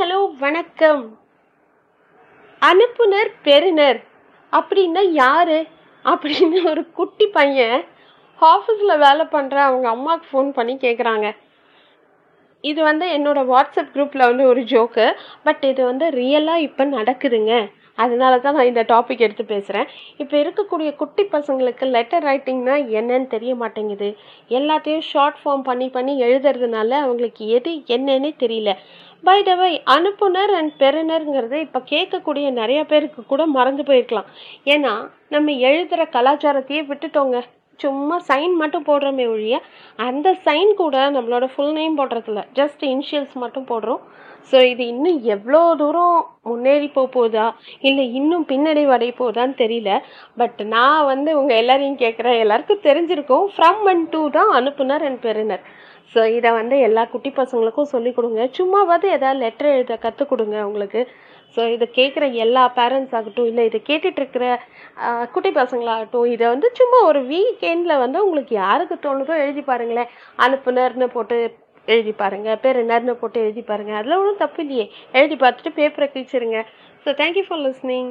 Hello வணக்கம். அனுப்புனர் பெறுனர். அப்படின்னா யாரு? அப்படின்னு ஒரு குட்டி பையன் ஆஃபீஸில் வேலை பண்ணுற அவங்க அம்மாவுக்கு ஃபோன் பண்ணி கேட்குறாங்க இது வந்து என்னோடய வாட்ஸ்அப் குரூப்பில் வந்து ஒரு ஜோக்கு பட் இது வந்து ரியலாக இப்போ நடக்குதுங்க. அதனால தான் நான் இந்த டாபிக் எடுத்து பேசுகிறேன் இப்போ இருக்கக்கூடிய குட்டி பசங்களுக்கு லெட்டர் ரைட்டிங்னா என்னன்னு தெரிய மாட்டேங்குது. எல்லாத்தையும் ஷார்ட் ஃபார்ம் பண்ணி பண்ணி எழுதுறதுனால அவங்களுக்கு எது என்னன்னே தெரியல. பை த வை அனுப்புனர் அண்ட் பெறுனருங்கிறது இப்போ கேட்கக்கூடிய நிறைய பேருக்கு கூட மறந்து போயிருக்கலாம். ஏன்னா நம்ம எழுதுகிற கலாச்சாரத்தையே விட்டுட்டோங்க. சும்மா சைன் மட்டும் போடுறோமே ஒழிய அந்த சைன் கூட நம்மளோட ஃபுல் நேம் போடுறதில்ல. ஜஸ்ட் இனிஷியல்ஸ் மட்டும் போடுறோம். ஸோ இது இன்னும் எவ்வளோ தூரம் முன்னேறி போக போதா இல்லை இன்னும் பின்னடை அடைய போதான்னு தெரியல. பட் நான் வந்து உங்கள் எல்லாரையும் கேட்குறேன் எல்லாருக்கும் தெரிஞ்சிருக்கும். ஃப்ரம் அண்ட் டூ தான் அனுப்புனர் அண்ட் பெறுனர். ஸோ இதை வந்து எல்லா குட்டி பசங்களுக்கும் சொல்லிக் கொடுங்க. சும்மாவது எதாவது லெட்டர் எழுத கற்றுக் கொடுங்க உங்களுக்கு ஸோ இதை கேட்குற எல்லா பேரண்ட்ஸ் ஆகட்டும் இல்லை இதை கேட்டுட்ருக்கிற குட்டி பசங்களாகட்டும் இதை வந்து சும்மா ஒரு வீக்கெண்டில் வந்து உங்களுக்கு யாருக்கு தோணுதோ எழுதி பாருங்களேன். அனுப்புனர்னு போட்டு எழுதி பாருங்கள் பேர் என்னர்னு போட்டு எழுதி பாருங்கள் அதில் ஒன்றும் தப்பு இல்லையே. எழுதி பார்த்துட்டு பேப்பரை கிழிச்சிருங்க. So thank you for listening